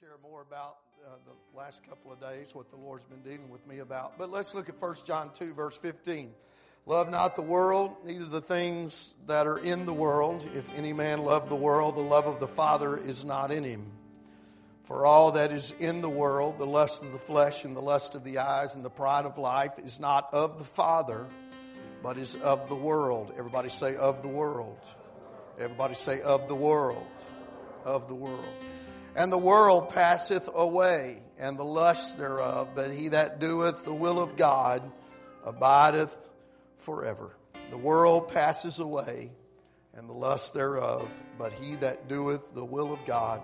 share more about uh, the last couple of days, what the Lord's been dealing with me about. But let's look at 1 John 2, verse 15. Love not the world, neither the things that are in the world. If any man love the world, the love of the Father is not in him. For all that is in the world, the lust of the flesh and the lust of the eyes and the pride of life, is not of the Father, but is of the world. Everybody say, of the world. Everybody say, of the world. Of the world. And the world passeth away, and the lust thereof, but he that doeth the will of God abideth forever. The world passes away, and the lust thereof, but he that doeth the will of God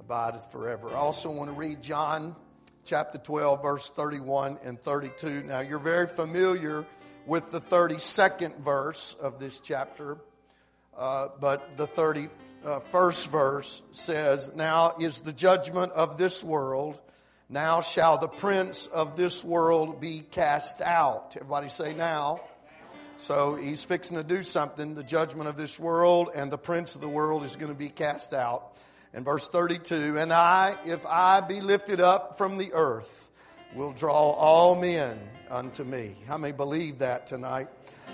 abideth forever. I also want to read John chapter 12, verse 31 and 32. Now, you're very familiar with the 32nd verse of this chapter, uh, but the 30 uh, first verse says, Now is the judgment of this world. Now shall the prince of this world be cast out. Everybody say now. So he's fixing to do something. The judgment of this world and the prince of the world is going to be cast out. And verse 32 And I, if I be lifted up from the earth, will draw all men unto me. How many believe that tonight?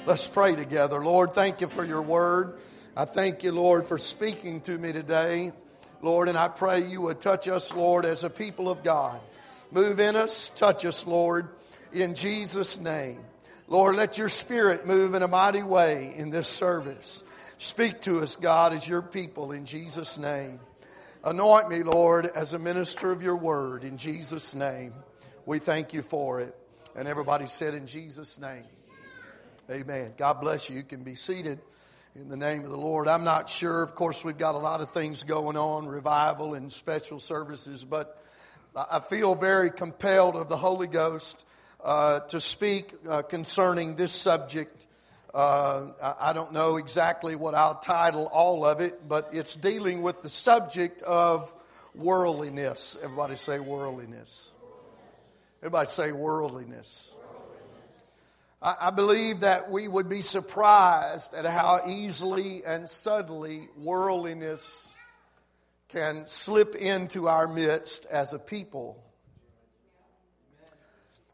Let's pray together. Lord, thank you for your word. I thank you, Lord, for speaking to me today. Lord, and I pray you would touch us, Lord, as a people of God. Move in us, touch us, Lord, in Jesus' name. Lord, let your spirit move in a mighty way in this service. Speak to us, God, as your people in Jesus' name. Anoint me, Lord, as a minister of your word in Jesus' name. We thank you for it. And everybody said, in Jesus' name. Amen. God bless you. You can be seated in the name of the Lord. I'm not sure. Of course, we've got a lot of things going on, revival and special services, but I feel very compelled of the Holy Ghost uh, to speak uh, concerning this subject. Uh, I don't know exactly what I'll title all of it, but it's dealing with the subject of worldliness. Everybody say worldliness. Everybody say worldliness. I believe that we would be surprised at how easily and subtly worldliness can slip into our midst as a people.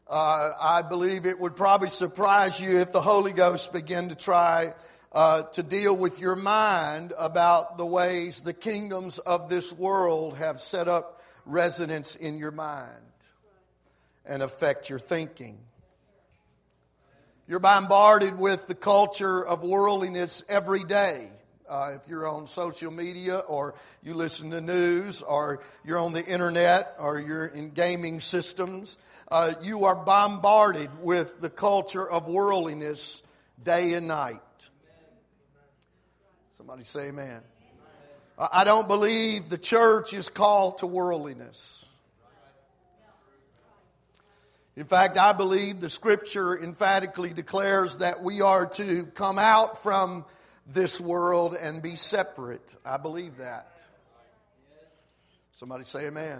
Uh, I believe it would probably surprise you if the Holy Ghost began to try uh, to deal with your mind about the ways the kingdoms of this world have set up residence in your mind and affect your thinking. You're bombarded with the culture of worldliness every day. Uh, if you're on social media or you listen to news or you're on the internet or you're in gaming systems, uh, you are bombarded with the culture of worldliness day and night. Somebody say amen. I don't believe the church is called to worldliness. In fact, I believe the scripture emphatically declares that we are to come out from this world and be separate. I believe that. Somebody say amen.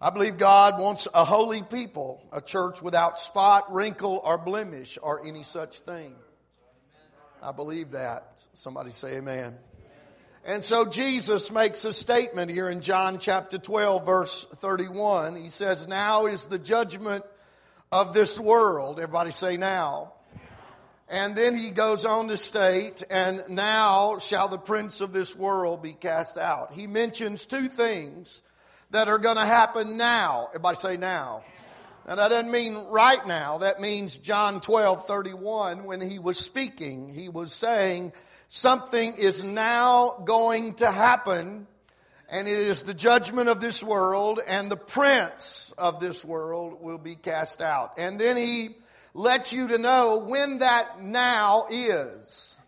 I believe God wants a holy people, a church without spot, wrinkle, or blemish, or any such thing. I believe that. Somebody say amen. And so Jesus makes a statement here in John chapter 12, verse 31. He says, Now is the judgment of this world. Everybody say now. And then he goes on to state, And now shall the prince of this world be cast out. He mentions two things that are going to happen now. Everybody say now. Now, that doesn't mean right now. That means John 12, 31, when he was speaking, he was saying, Something is now going to happen, and it is the judgment of this world, and the prince of this world will be cast out. And then he lets you to know when that now is.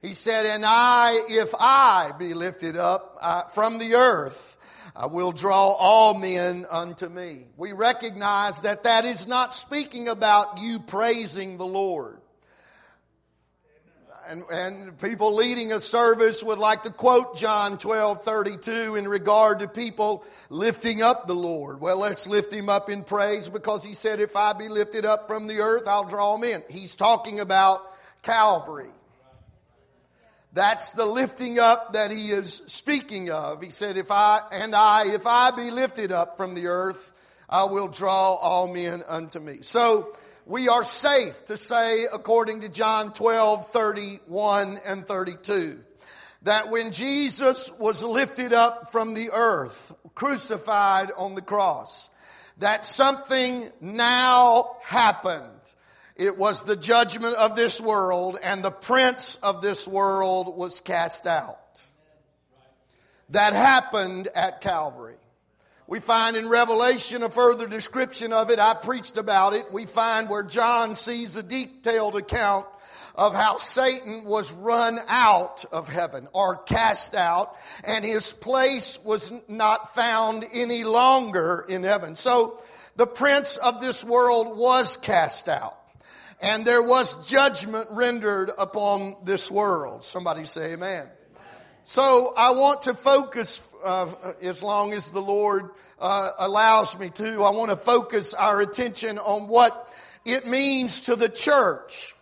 He said, And I, if I be lifted up uh, from the earth, I will draw all men unto me. We recognize that that is not speaking about you praising the Lord and, and people leading a service would like to quote John 12 32 in regard to people lifting up the Lord. Well, let's lift him up in praise because he said, If I be lifted up from the earth, I'll draw in. He's talking about Calvary. That's the lifting up that he is speaking of. He said, If I and I, if I be lifted up from the earth, I will draw all men unto me. So we are safe to say, according to John 12, 31 and 32, that when Jesus was lifted up from the earth, crucified on the cross, that something now happened. It was the judgment of this world, and the prince of this world was cast out. That happened at Calvary. We find in Revelation a further description of it. I preached about it. We find where John sees a detailed account of how Satan was run out of heaven or cast out, and his place was not found any longer in heaven. So the prince of this world was cast out, and there was judgment rendered upon this world. Somebody say, Amen. So I want to focus, uh, as long as the Lord uh, allows me to, I want to focus our attention on what it means to the church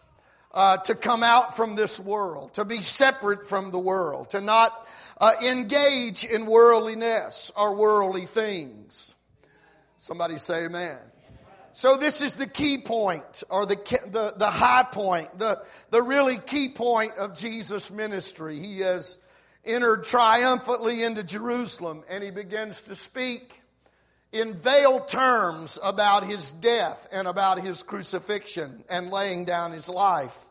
uh, to come out from this world, to be separate from the world, to not uh, engage in worldliness or worldly things. Somebody say amen. So this is the key point, or the, the, the high point, the, the really key point of Jesus' ministry. He has entered triumphantly into Jerusalem and he begins to speak in veiled terms about his death and about his crucifixion and laying down his life.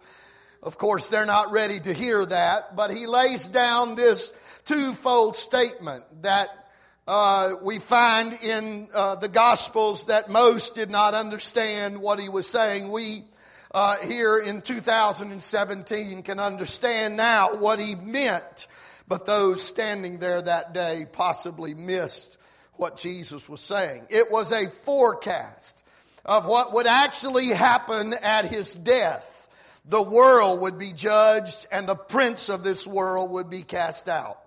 Of course, they're not ready to hear that, but he lays down this twofold statement that uh, we find in uh, the Gospels that most did not understand what he was saying. We uh, here in 2017 can understand now what he meant, but those standing there that day possibly missed what Jesus was saying. It was a forecast of what would actually happen at his death. The world would be judged and the prince of this world would be cast out.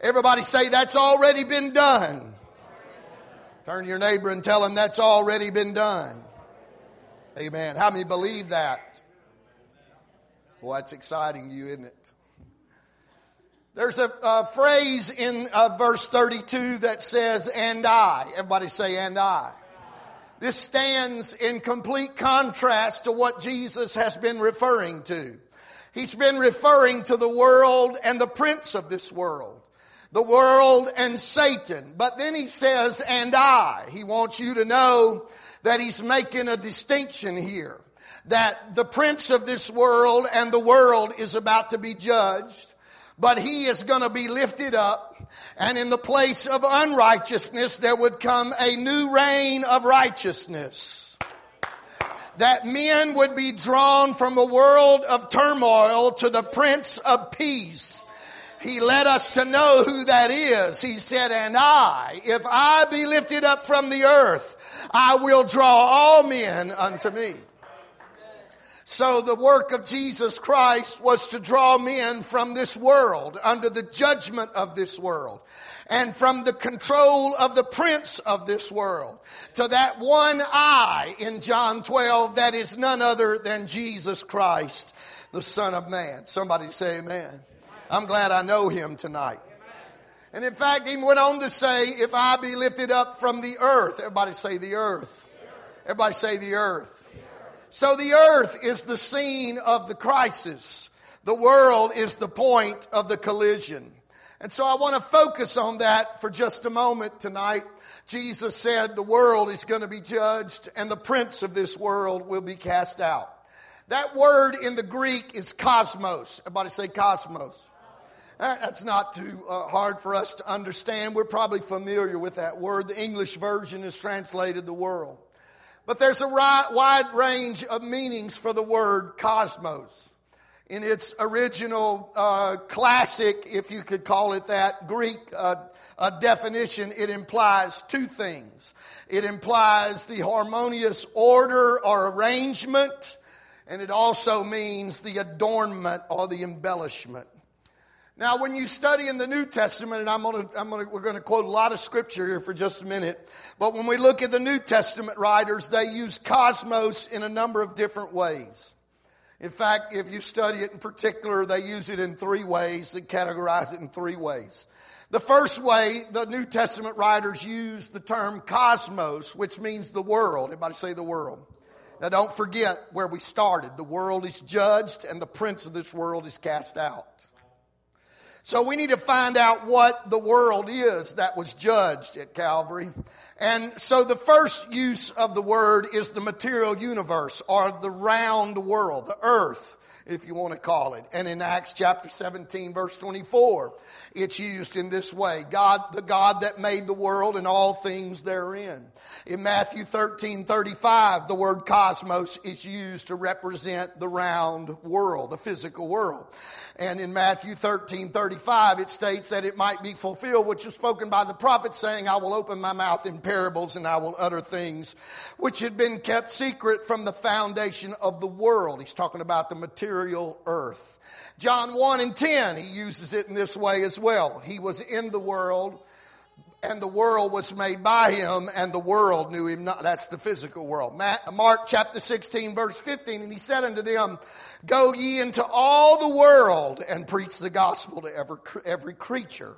Everybody say that's already been done. Turn to your neighbor and tell him that's already been done. Amen. How many believe that? Well, that's exciting you, isn't it? There's a, a phrase in uh, verse 32 that says, and I. Everybody say, and I. This stands in complete contrast to what Jesus has been referring to. He's been referring to the world and the prince of this world, the world and Satan. But then he says, and I. He wants you to know that he's making a distinction here. That the prince of this world and the world is about to be judged but he is going to be lifted up. And in the place of unrighteousness, there would come a new reign of righteousness. That men would be drawn from a world of turmoil to the Prince of Peace. He led us to know who that is. He said, And I, if I be lifted up from the earth, I will draw all men unto me. So the work of Jesus Christ was to draw men from this world, under the judgment of this world, and from the control of the prince of this world, to that one I in John 12 that is none other than Jesus Christ, the Son of Man. Somebody say amen. I'm glad I know him tonight. And in fact, he went on to say, If I be lifted up from the earth, everybody say the earth. Everybody say the earth. So the earth is the scene of the crisis. The world is the point of the collision. And so I want to focus on that for just a moment tonight. Jesus said the world is going to be judged and the prince of this world will be cast out. That word in the Greek is cosmos. Everybody say cosmos. That's not too uh, hard for us to understand. We're probably familiar with that word. The English version is translated the world. But there's a wide range of meanings for the word cosmos. In its original uh, classic, if you could call it that, Greek uh, definition, it implies two things. It implies the harmonious order or arrangement, and it also means the adornment or the embellishment. Now, when you study in the New Testament, and I'm gonna, I'm gonna, we're going to quote a lot of scripture here for just a minute, but when we look at the New Testament writers, they use cosmos in a number of different ways. In fact, if you study it in particular, they use it in three ways. They categorize it in three ways. The first way the New Testament writers use the term cosmos, which means the world. Everybody say the world. Now, don't forget where we started. The world is judged, and the prince of this world is cast out. So, we need to find out what the world is that was judged at Calvary. And so, the first use of the word is the material universe, or the round world, the earth, if you want to call it. And in Acts chapter 17, verse 24, it's used in this way God, the God that made the world and all things therein. In Matthew 13 35, the word cosmos is used to represent the round world, the physical world. And in Matthew 13 35, it states that it might be fulfilled, which was spoken by the prophet, saying, I will open my mouth in parables and I will utter things which had been kept secret from the foundation of the world. He's talking about the material earth. John 1 and 10, he uses it in this way as well. He was in the world, and the world was made by him, and the world knew him not. That's the physical world. Mark chapter 16, verse 15, and he said unto them, Go ye into all the world and preach the gospel to every, every creature.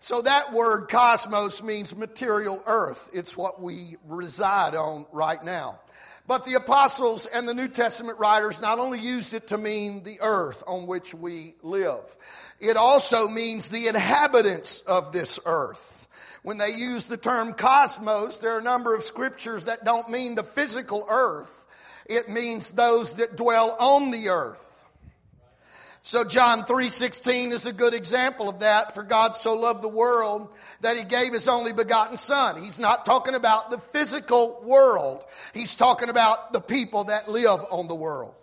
So that word cosmos means material earth. It's what we reside on right now. But the apostles and the New Testament writers not only used it to mean the earth on which we live, it also means the inhabitants of this earth. When they use the term cosmos, there are a number of scriptures that don't mean the physical earth, it means those that dwell on the earth. So John 3:16 is a good example of that. For God so loved the world that he gave his only begotten son. He's not talking about the physical world. He's talking about the people that live on the world.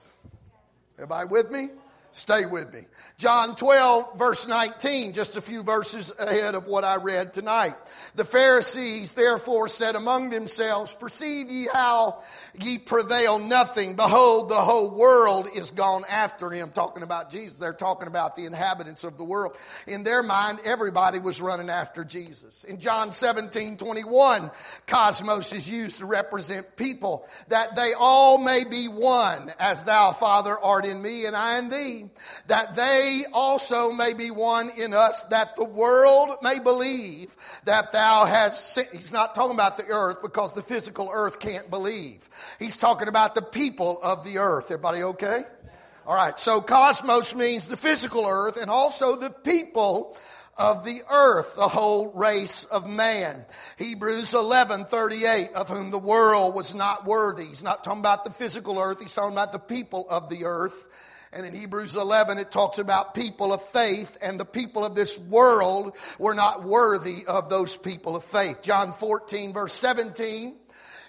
Everybody with me? Stay with me. John 12, verse 19, just a few verses ahead of what I read tonight. The Pharisees therefore said among themselves, Perceive ye how ye prevail nothing. Behold, the whole world is gone after him. Talking about Jesus. They're talking about the inhabitants of the world. In their mind, everybody was running after Jesus. In John 17, 21, cosmos is used to represent people, that they all may be one, as thou, Father, art in me and I in thee that they also may be one in us, that the world may believe that thou hast sent. He's not talking about the earth because the physical earth can't believe. He's talking about the people of the earth. Everybody okay? All right, so cosmos means the physical earth and also the people of the earth, the whole race of man. Hebrews 11, 38, of whom the world was not worthy. He's not talking about the physical earth, he's talking about the people of the earth. And in Hebrews 11, it talks about people of faith, and the people of this world were not worthy of those people of faith. John 14, verse 17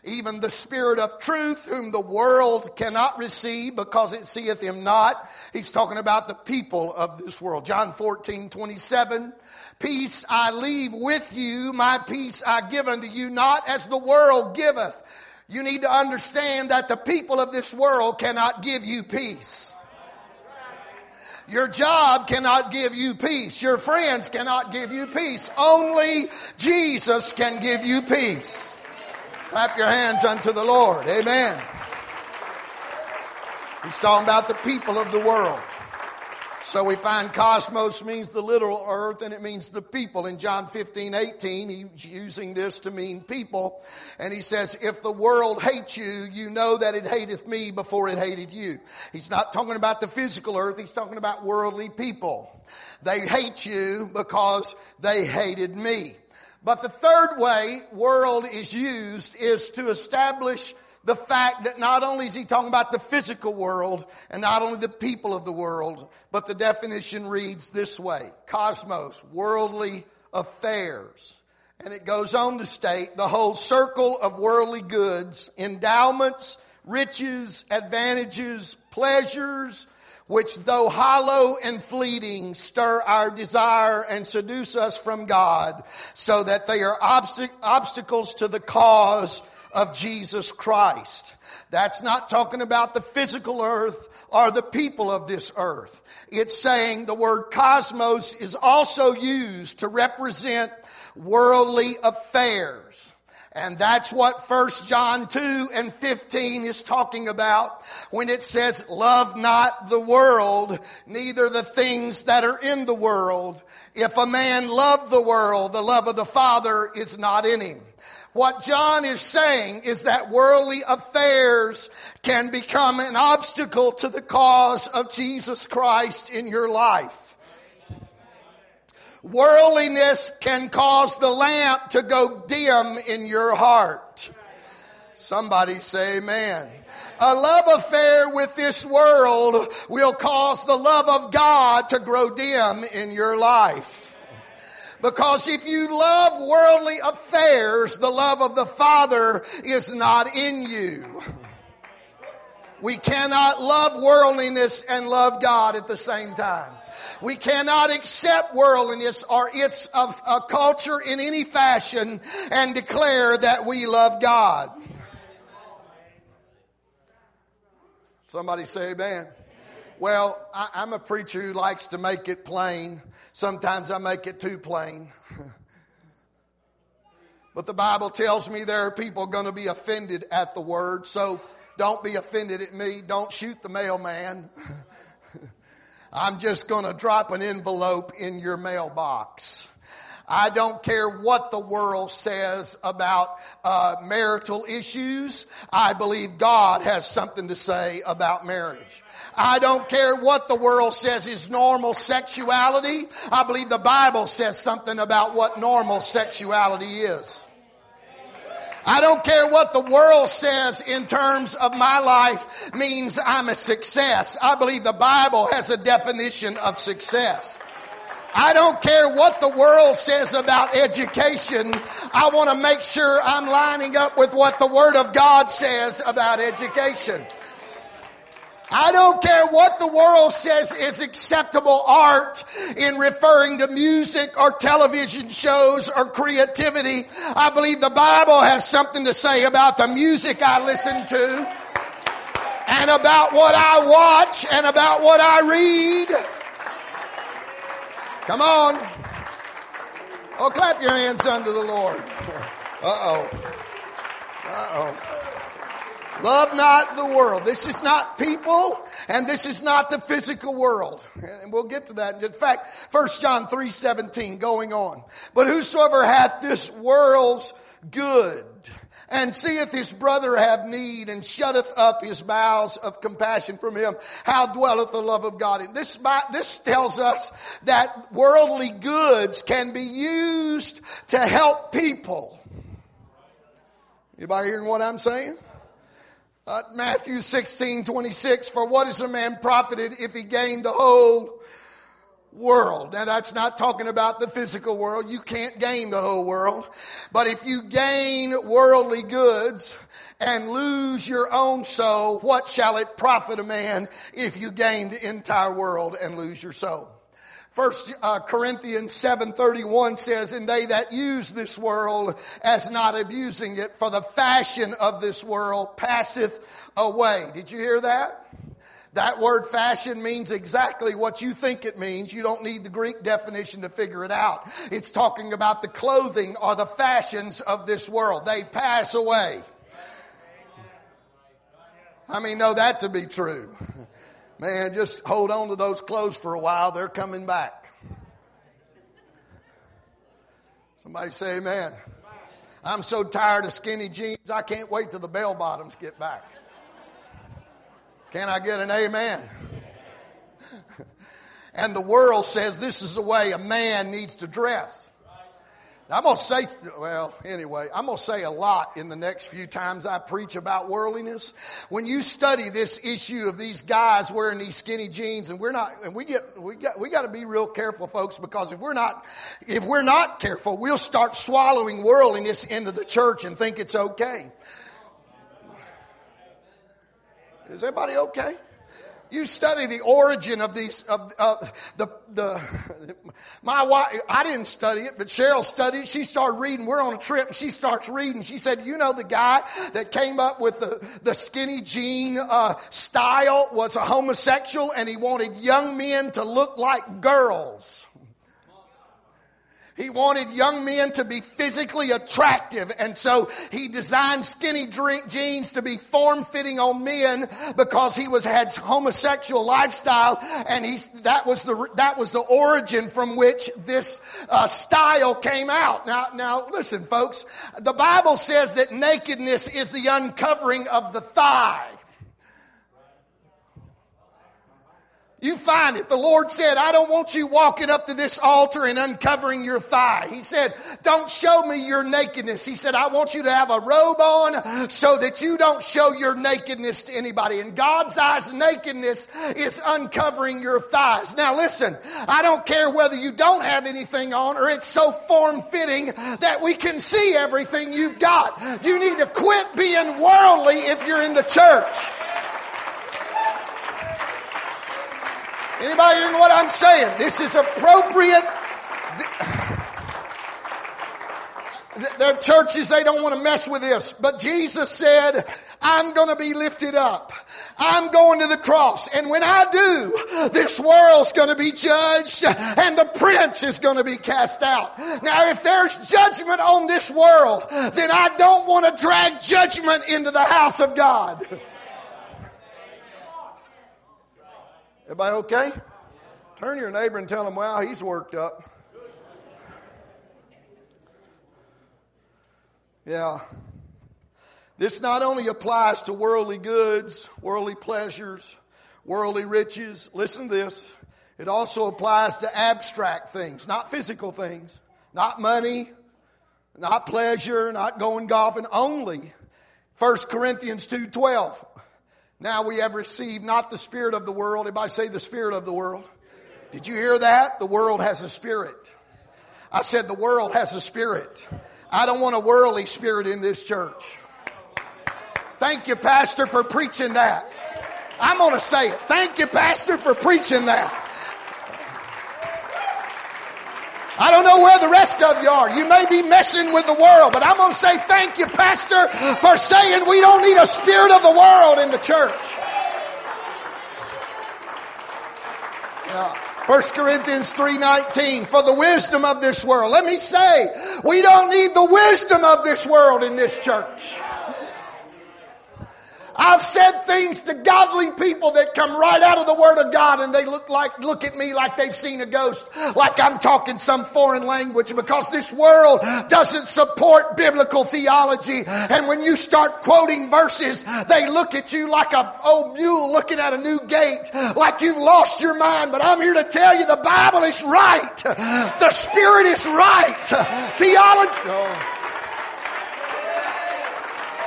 even the Spirit of truth, whom the world cannot receive because it seeth him not. He's talking about the people of this world. John 14, 27. Peace I leave with you, my peace I give unto you, not as the world giveth. You need to understand that the people of this world cannot give you peace. Your job cannot give you peace. Your friends cannot give you peace. Only Jesus can give you peace. Clap your hands unto the Lord. Amen. He's talking about the people of the world. So we find cosmos means the literal earth and it means the people. In John 15, 18, he's using this to mean people. And he says, If the world hates you, you know that it hateth me before it hated you. He's not talking about the physical earth, he's talking about worldly people. They hate you because they hated me. But the third way world is used is to establish the fact that not only is he talking about the physical world and not only the people of the world, but the definition reads this way cosmos, worldly affairs. And it goes on to state the whole circle of worldly goods, endowments, riches, advantages, pleasures, which though hollow and fleeting stir our desire and seduce us from God, so that they are obst- obstacles to the cause of Jesus Christ. That's not talking about the physical earth or the people of this earth. It's saying the word cosmos is also used to represent worldly affairs. And that's what 1 John 2 and 15 is talking about when it says, Love not the world, neither the things that are in the world. If a man love the world, the love of the Father is not in him. What John is saying is that worldly affairs can become an obstacle to the cause of Jesus Christ in your life. Worldliness can cause the lamp to go dim in your heart. Somebody say amen. A love affair with this world will cause the love of God to grow dim in your life. Because if you love worldly affairs, the love of the Father is not in you. We cannot love worldliness and love God at the same time. We cannot accept worldliness or its of a culture in any fashion and declare that we love God. Somebody say amen. Well, I, am a preacher who likes to make it plain. Sometimes I make it too plain. but the Bible tells me there are people going to be offended at the word, so don't be offended at me. Don't shoot the mailman. I'm just going to drop an envelope in your mailbox. I don't care what the world says about uh, marital issues. I believe God has something to say about marriage. I don't care what the world says is normal sexuality. I believe the Bible says something about what normal sexuality is. I don't care what the world says in terms of my life means I'm a success. I believe the Bible has a definition of success. I don't care what the world says about education. I want to make sure I'm lining up with what the Word of God says about education. I don't care what the world says is acceptable art in referring to music or television shows or creativity. I believe the Bible has something to say about the music I listen to and about what I watch and about what I read. Come on. Oh, clap your hands unto the Lord. Uh oh. Uh oh. Love not the world. This is not people, and this is not the physical world. And we'll get to that. In fact, 1 John 3 17, going on. But whosoever hath this world's good, and seeth his brother have need, and shutteth up his bowels of compassion from him, how dwelleth the love of God in this? This tells us that worldly goods can be used to help people. Anybody hearing what I'm saying? Uh, Matthew 16, 26, for what is a man profited if he gained the whole world? Now that's not talking about the physical world. You can't gain the whole world. But if you gain worldly goods, and lose your own soul, what shall it profit a man if you gain the entire world and lose your soul? First uh, Corinthians 7:31 says, "And they that use this world as not abusing it, for the fashion of this world passeth away." Did you hear that? That word fashion means exactly what you think it means. You don't need the Greek definition to figure it out. It's talking about the clothing or the fashions of this world. They pass away. I mean, know that to be true. Man, just hold on to those clothes for a while. They're coming back. Somebody say amen. I'm so tired of skinny jeans, I can't wait till the bell bottoms get back. Can I get an amen? and the world says this is the way a man needs to dress. I'm going to say, well, anyway, I'm going to say a lot in the next few times I preach about worldliness. When you study this issue of these guys wearing these skinny jeans, and we're not, and we get, we got, we got to be real careful, folks, because if we're not, if we're not careful, we'll start swallowing worldliness into the church and think it's okay. Is everybody okay? You study the origin of these of uh, the the my wife. I didn't study it, but Cheryl studied. She started reading. We're on a trip, and she starts reading. She said, "You know, the guy that came up with the the skinny jean uh, style was a homosexual, and he wanted young men to look like girls." He wanted young men to be physically attractive, and so he designed skinny jeans to be form fitting on men because he was had homosexual lifestyle, and he that was the that was the origin from which this uh, style came out. Now, now listen, folks. The Bible says that nakedness is the uncovering of the thigh. You find it. The Lord said, I don't want you walking up to this altar and uncovering your thigh. He said, Don't show me your nakedness. He said, I want you to have a robe on so that you don't show your nakedness to anybody. In God's eyes, nakedness is uncovering your thighs. Now, listen, I don't care whether you don't have anything on or it's so form fitting that we can see everything you've got. You need to quit being worldly if you're in the church. Anybody hearing what I'm saying? This is appropriate. Their churches, they don't want to mess with this. But Jesus said, I'm going to be lifted up. I'm going to the cross. And when I do, this world's going to be judged and the prince is going to be cast out. Now, if there's judgment on this world, then I don't want to drag judgment into the house of God. Everybody okay? Turn your neighbor and tell him, wow, he's worked up. Yeah. This not only applies to worldly goods, worldly pleasures, worldly riches. Listen to this. It also applies to abstract things, not physical things, not money, not pleasure, not going golfing, only 1 Corinthians 2:12. Now we have received not the spirit of the world. Everybody say the spirit of the world. Did you hear that? The world has a spirit. I said the world has a spirit. I don't want a worldly spirit in this church. Thank you, Pastor, for preaching that. I'm going to say it. Thank you, Pastor, for preaching that. I don't know where the rest of you are. You may be messing with the world, but I'm going to say thank you, Pastor, for saying we don't need a spirit of the world in the church. Yeah. 1 Corinthians 3:19 for the wisdom of this world. Let me say, we don't need the wisdom of this world in this church. I've said things to godly people that come right out of the Word of God and they look like look at me like they've seen a ghost, like I'm talking some foreign language because this world doesn't support biblical theology. And when you start quoting verses, they look at you like a old mule looking at a new gate, like you've lost your mind. But I'm here to tell you the Bible is right. The Spirit is right. Theology. Oh.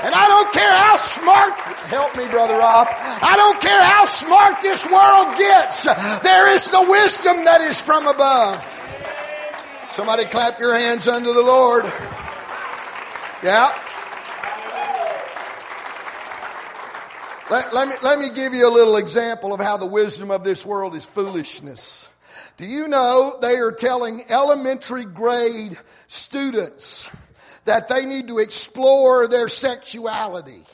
And I don't care how smart, help me, Brother Rob. I don't care how smart this world gets. There is the wisdom that is from above. Somebody clap your hands unto the Lord. Yeah. Let, let, me, let me give you a little example of how the wisdom of this world is foolishness. Do you know they are telling elementary grade students that they need to explore their sexuality.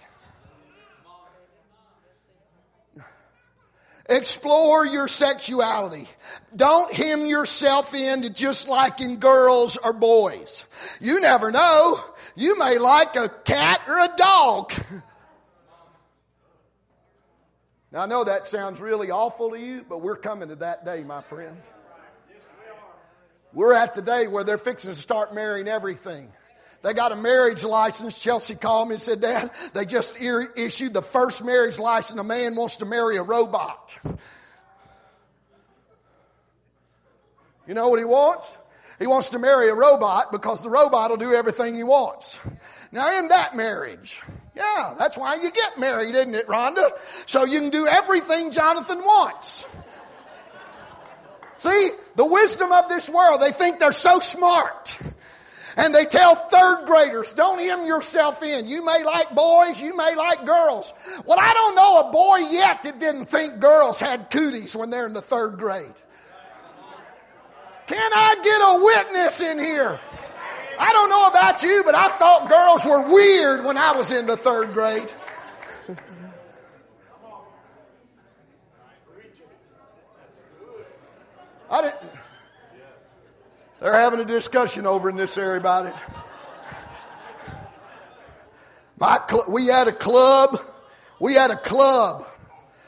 Explore your sexuality. Don't hem yourself into just liking girls or boys. You never know. You may like a cat or a dog. Now, I know that sounds really awful to you, but we're coming to that day, my friend. We're at the day where they're fixing to start marrying everything. They got a marriage license. Chelsea called me and said, Dad, they just issued the first marriage license. A man wants to marry a robot. You know what he wants? He wants to marry a robot because the robot will do everything he wants. Now, in that marriage, yeah, that's why you get married, isn't it, Rhonda? So you can do everything Jonathan wants. See, the wisdom of this world, they think they're so smart. And they tell third graders, don't hem yourself in. You may like boys, you may like girls. Well, I don't know a boy yet that didn't think girls had cooties when they're in the third grade. Can I get a witness in here? I don't know about you, but I thought girls were weird when I was in the third grade. I didn't. They're having a discussion over in this area about it. My cl- we had a club. We had a club.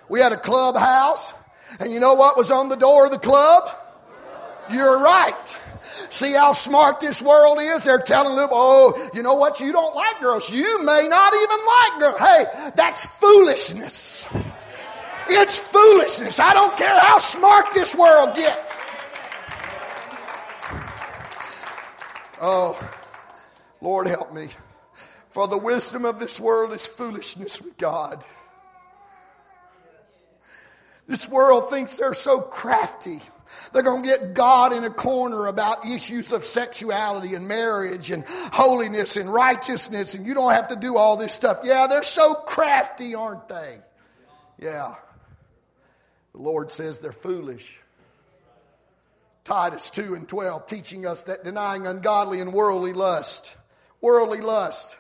We had a clubhouse. And you know what was on the door of the club? You're right. See how smart this world is? They're telling them, oh, you know what? You don't like girls. You may not even like girls. Hey, that's foolishness. It's foolishness. I don't care how smart this world gets. Oh, Lord, help me. For the wisdom of this world is foolishness with God. This world thinks they're so crafty. They're going to get God in a corner about issues of sexuality and marriage and holiness and righteousness, and you don't have to do all this stuff. Yeah, they're so crafty, aren't they? Yeah. The Lord says they're foolish. Titus 2 and 12, teaching us that denying ungodly and worldly lust, worldly lust.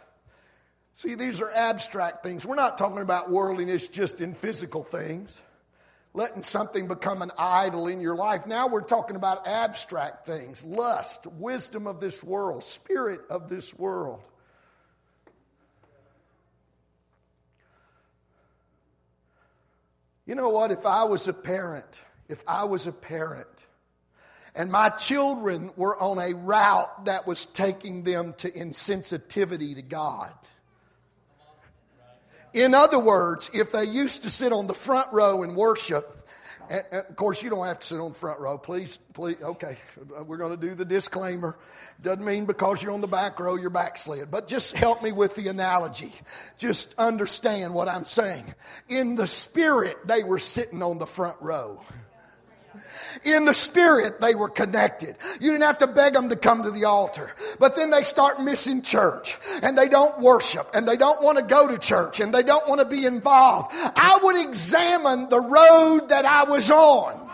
See, these are abstract things. We're not talking about worldliness just in physical things, letting something become an idol in your life. Now we're talking about abstract things lust, wisdom of this world, spirit of this world. You know what? If I was a parent, if I was a parent, and my children were on a route that was taking them to insensitivity to God. In other words, if they used to sit on the front row and worship, and, of course, you don't have to sit on the front row. Please, please. Okay, we're going to do the disclaimer. Doesn't mean because you're on the back row you're backslid, but just help me with the analogy. Just understand what I'm saying. In the spirit, they were sitting on the front row. In the spirit, they were connected. You didn't have to beg them to come to the altar. But then they start missing church and they don't worship and they don't want to go to church and they don't want to be involved. I would examine the road that I was on.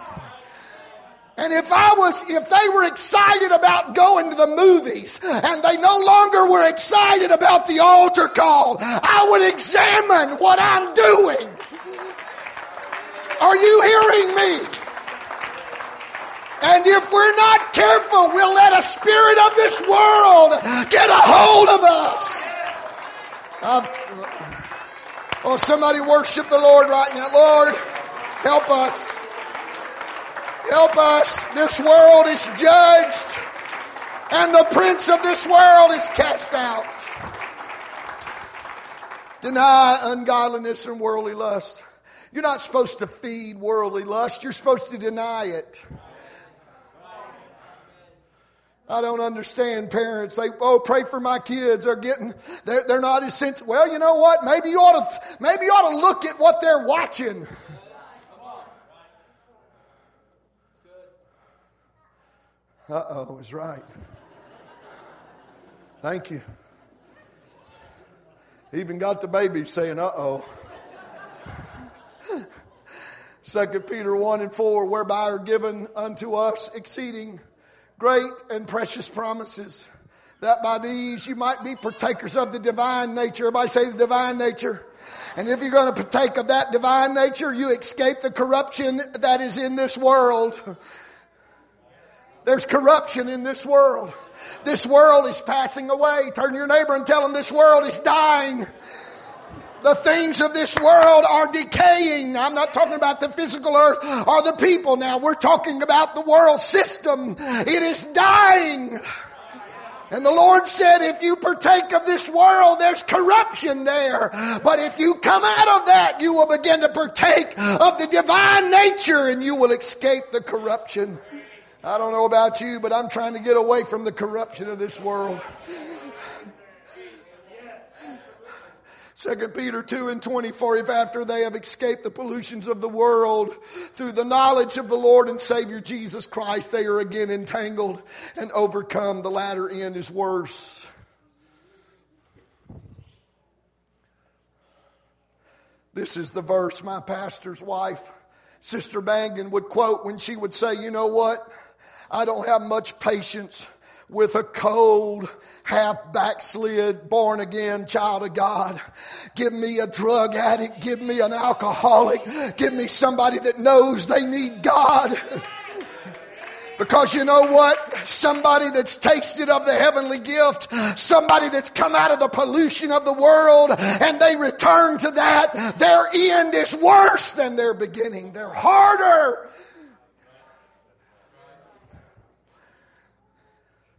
And if I was, if they were excited about going to the movies and they no longer were excited about the altar call, I would examine what I'm doing. Are you hearing me? And if we're not careful, we'll let a spirit of this world get a hold of us. I've, oh, somebody worship the Lord right now. Lord, help us. Help us. This world is judged, and the prince of this world is cast out. Deny ungodliness and worldly lust. You're not supposed to feed worldly lust, you're supposed to deny it. I don't understand parents. They, oh, pray for my kids. They're getting, they're, they're not as sensitive. Well, you know what? Maybe you ought to, maybe you ought to look at what they're watching. Uh oh, is right. Thank you. Even got the baby saying, uh oh. Second Peter 1 and 4, whereby are given unto us exceeding great and precious promises, that by these you might be partakers of the divine nature. Everybody say the divine nature. And if you're going to partake of that divine nature, you escape the corruption that is in this world. There's corruption in this world. This world is passing away. Turn your neighbor and tell him this world is dying. The things of this world are decaying. I'm not talking about the physical earth or the people now. We're talking about the world system. It is dying. And the Lord said, if you partake of this world, there's corruption there. But if you come out of that, you will begin to partake of the divine nature and you will escape the corruption. I don't know about you, but I'm trying to get away from the corruption of this world. 2 Peter 2 and 24, if after they have escaped the pollutions of the world through the knowledge of the Lord and Savior Jesus Christ, they are again entangled and overcome. The latter end is worse. This is the verse my pastor's wife, Sister Bangan, would quote when she would say, You know what? I don't have much patience with a cold, half backslid, born again child of God. Give me a drug addict. Give me an alcoholic. Give me somebody that knows they need God. Because you know what? Somebody that's tasted of the heavenly gift, somebody that's come out of the pollution of the world, and they return to that, their end is worse than their beginning. They're harder.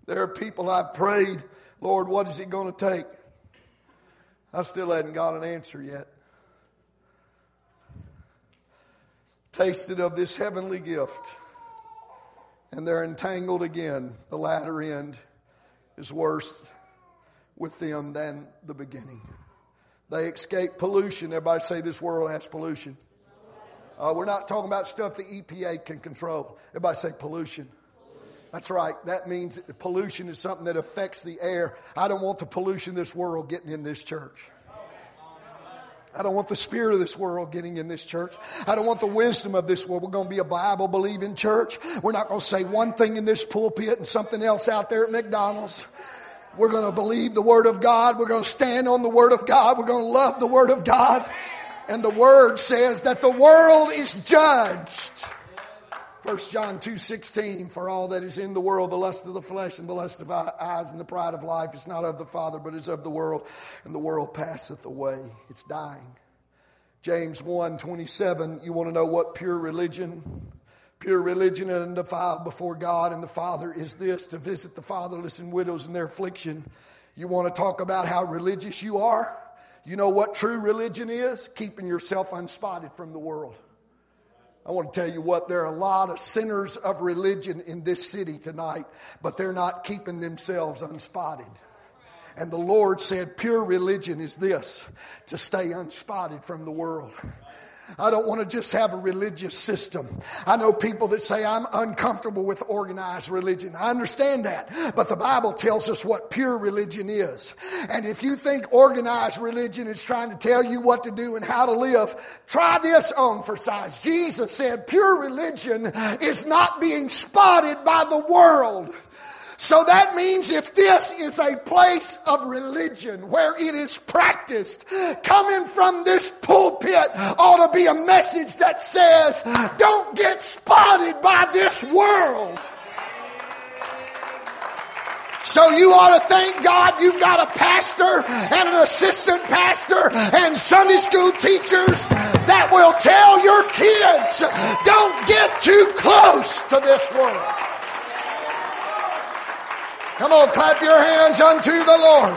There are people I've prayed, Lord, what is it going to take? I still hadn't got an answer yet. Tasted of this heavenly gift and they're entangled again. The latter end is worse with them than the beginning. They escape pollution. Everybody say this world has pollution. Uh, we're not talking about stuff the EPA can control. Everybody say pollution. That's right. That means that pollution is something that affects the air. I don't want the pollution of this world getting in this church. I don't want the spirit of this world getting in this church. I don't want the wisdom of this world. We're going to be a Bible believing church. We're not going to say one thing in this pulpit and something else out there at McDonald's. We're going to believe the Word of God. We're going to stand on the Word of God. We're going to love the Word of God. And the Word says that the world is judged 1 John 2:16 for all that is in the world the lust of the flesh and the lust of eyes and the pride of life is not of the father but is of the world and the world passeth away. It's dying. James 1:27 you want to know what pure religion pure religion and undefiled before God and the Father is this to visit the fatherless and widows in their affliction. You want to talk about how religious you are? You know what true religion is? Keeping yourself unspotted from the world I want to tell you what, there are a lot of sinners of religion in this city tonight, but they're not keeping themselves unspotted. And the Lord said, Pure religion is this to stay unspotted from the world. I don't want to just have a religious system. I know people that say I'm uncomfortable with organized religion. I understand that. But the Bible tells us what pure religion is. And if you think organized religion is trying to tell you what to do and how to live, try this on for size. Jesus said pure religion is not being spotted by the world. So that means if this is a place of religion where it is practiced, coming from this pulpit ought to be a message that says, don't get spotted by this world. So you ought to thank God you've got a pastor and an assistant pastor and Sunday school teachers that will tell your kids, don't get too close to this world. Come on, clap your hands unto the Lord.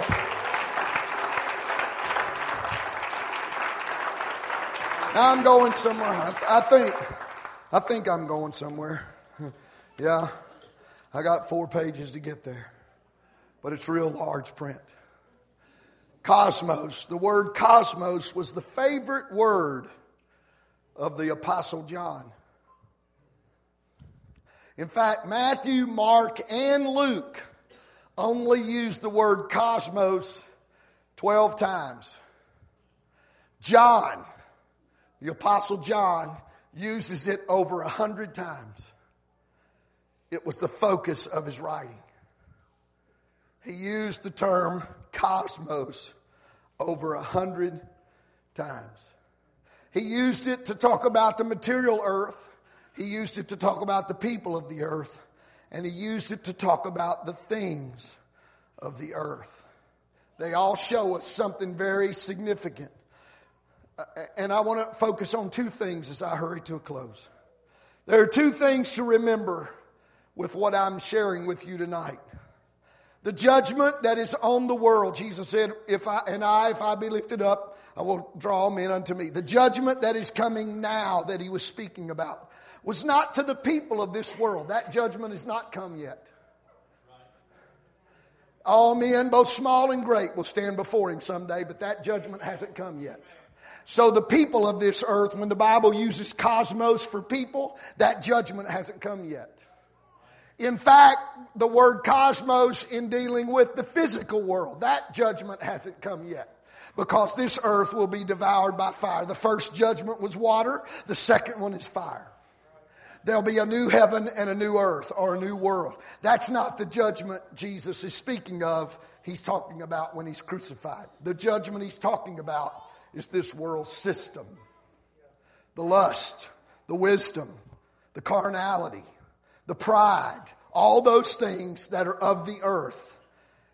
I'm going somewhere. I think, I think I'm going somewhere. yeah, I got four pages to get there, but it's real large print. Cosmos. The word cosmos was the favorite word of the Apostle John. In fact, Matthew, Mark, and Luke only used the word cosmos 12 times. John, the Apostle John, uses it over a hundred times. It was the focus of his writing. He used the term cosmos over a hundred times. He used it to talk about the material earth. He used it to talk about the people of the earth and he used it to talk about the things of the earth. They all show us something very significant. And I want to focus on two things as I hurry to a close. There are two things to remember with what I'm sharing with you tonight. The judgment that is on the world. Jesus said, if I, and I, if I be lifted up, I will draw men unto me. The judgment that is coming now that he was speaking about was not to the people of this world. That judgment has not come yet. All men, both small and great, will stand before him someday, but that judgment hasn't come yet. So, the people of this earth, when the Bible uses cosmos for people, that judgment hasn't come yet. In fact, the word cosmos in dealing with the physical world, that judgment hasn't come yet because this earth will be devoured by fire. The first judgment was water, the second one is fire. There'll be a new heaven and a new earth or a new world. That's not the judgment Jesus is speaking of. He's talking about when he's crucified. The judgment he's talking about is this world system the lust, the wisdom, the carnality, the pride, all those things that are of the earth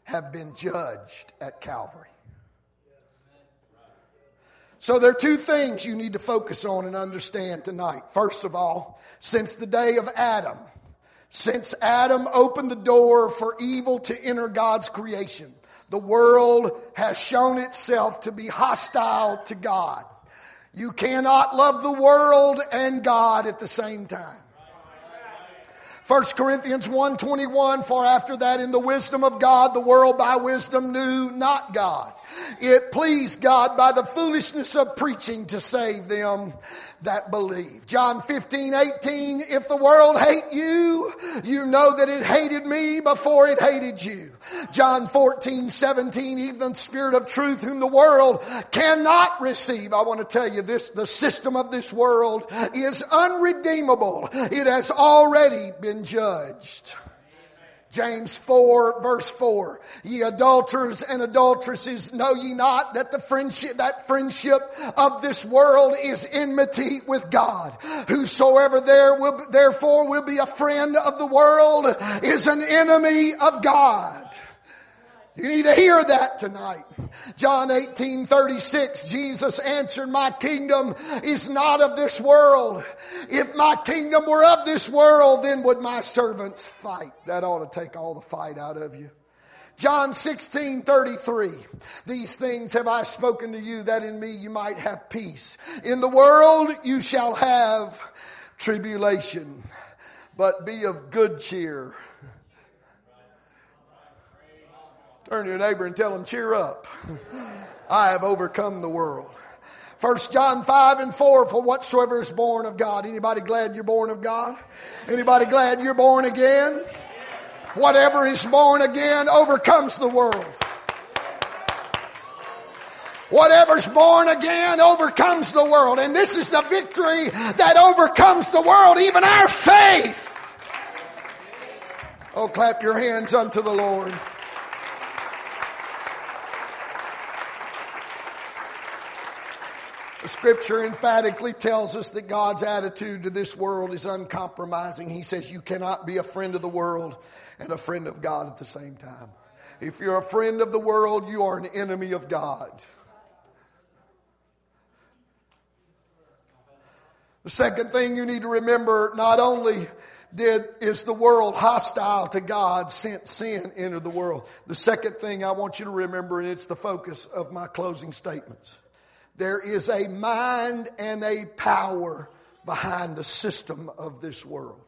have been judged at Calvary. So there are two things you need to focus on and understand tonight. First of all, since the day of Adam, since Adam opened the door for evil to enter God's creation, the world has shown itself to be hostile to God. You cannot love the world and God at the same time. 1 Corinthians 1:21 for after that in the wisdom of God the world by wisdom knew not God. It pleased God by the foolishness of preaching to save them that believe. John 15, 18, if the world hate you, you know that it hated me before it hated you. John 14, 17, even the spirit of truth whom the world cannot receive. I want to tell you this, the system of this world is unredeemable. It has already been judged. James 4 verse 4. Ye adulterers and adulteresses, know ye not that the friendship, that friendship of this world is enmity with God. Whosoever there will, therefore will be a friend of the world is an enemy of God. You need to hear that tonight. John 18 36, Jesus answered, My kingdom is not of this world. If my kingdom were of this world, then would my servants fight. That ought to take all the fight out of you. John 16 33, these things have I spoken to you that in me you might have peace. In the world you shall have tribulation, but be of good cheer. Turn to your neighbor and tell him, cheer up. I have overcome the world. First John 5 and 4, for whatsoever is born of God. Anybody glad you're born of God? Anybody glad you're born again? Whatever is born again overcomes the world. Whatever's born again overcomes the world. And this is the victory that overcomes the world, even our faith. Oh, clap your hands unto the Lord. The scripture emphatically tells us that God's attitude to this world is uncompromising. He says you cannot be a friend of the world and a friend of God at the same time. If you're a friend of the world, you are an enemy of God. The second thing you need to remember not only did is the world hostile to God since sin entered the world. The second thing I want you to remember, and it's the focus of my closing statements. There is a mind and a power behind the system of this world.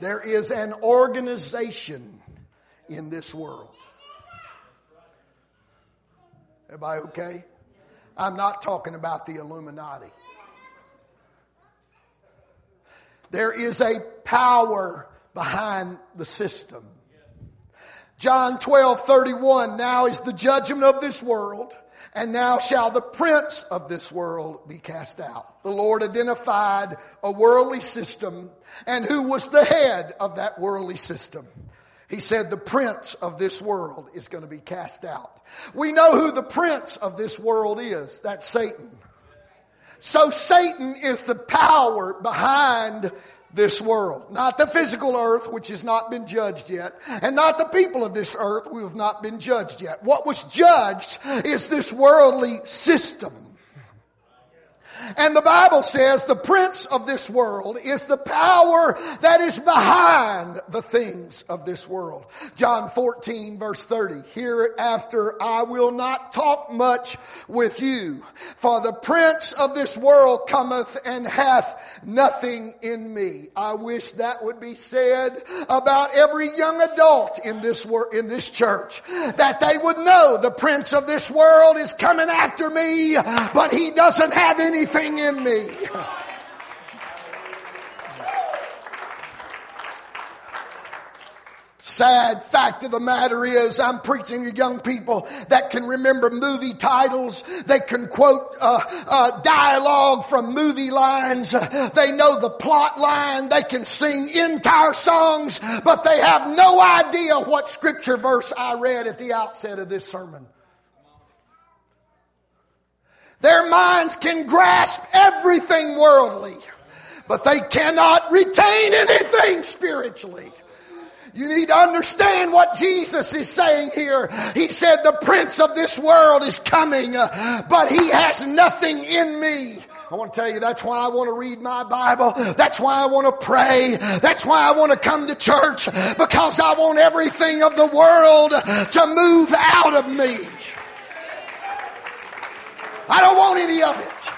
There is an organization in this world. Everybody okay? I'm not talking about the Illuminati. There is a power behind the system. John 12, 31, now is the judgment of this world. And now shall the prince of this world be cast out. The Lord identified a worldly system and who was the head of that worldly system. He said, The prince of this world is going to be cast out. We know who the prince of this world is. That's Satan. So Satan is the power behind this world. Not the physical earth, which has not been judged yet, and not the people of this earth who have not been judged yet. What was judged is this worldly system. And the Bible says the prince of this world is the power that is behind the things of this world. John 14, verse 30. Hereafter I will not talk much with you, for the prince of this world cometh and hath nothing in me. I wish that would be said about every young adult in this, wor- in this church, that they would know the prince of this world is coming after me, but he doesn't have anything anything in me. Sad fact of the matter is, I'm preaching to young people that can remember movie titles. They can quote uh, uh, dialogue from movie lines. they know the plot line. They can sing entire songs, but they have no idea what scripture verse I read at the outset of this sermon. Their minds can grasp everything worldly, but they cannot retain anything spiritually. You need to understand what Jesus is saying here. He said, The prince of this world is coming, but he has nothing in me. I want to tell you that's why I want to read my Bible. That's why I want to pray. That's why I want to come to church because I want everything of the world to move out of me. I don't want any of it.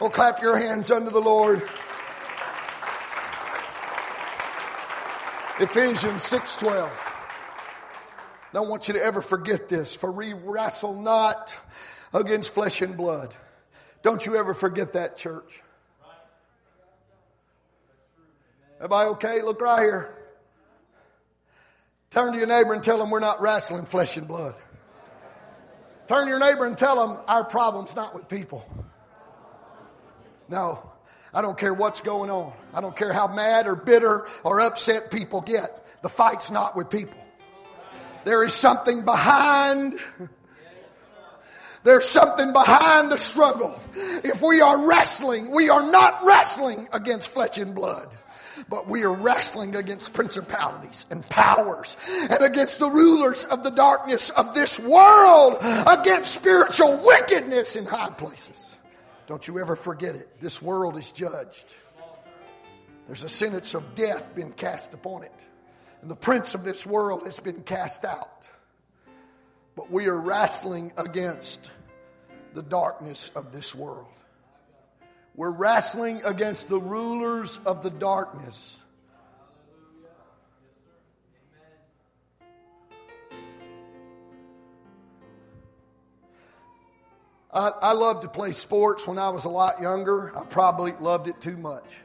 Oh, clap your hands unto the Lord. Ephesians 6:12. Don't want you to ever forget this, for we wrestle not against flesh and blood. Don't you ever forget that, church. Am I okay? Look right here. Turn to your neighbor and tell them we're not wrestling flesh and blood. Turn your neighbor and tell them our problem's not with people. No. I don't care what's going on. I don't care how mad or bitter or upset people get. The fight's not with people. There is something behind. There's something behind the struggle. If we are wrestling, we are not wrestling against flesh and blood but we are wrestling against principalities and powers and against the rulers of the darkness of this world, against spiritual wickedness in high places. Don't you ever forget it. This world is judged. There's a sentence of death been cast upon it. And the prince of this world has been cast out. But we are wrestling against the darkness of this world. We're wrestling against the rulers of the darkness I, I loved to play sports when I was a lot younger. I probably loved it too much.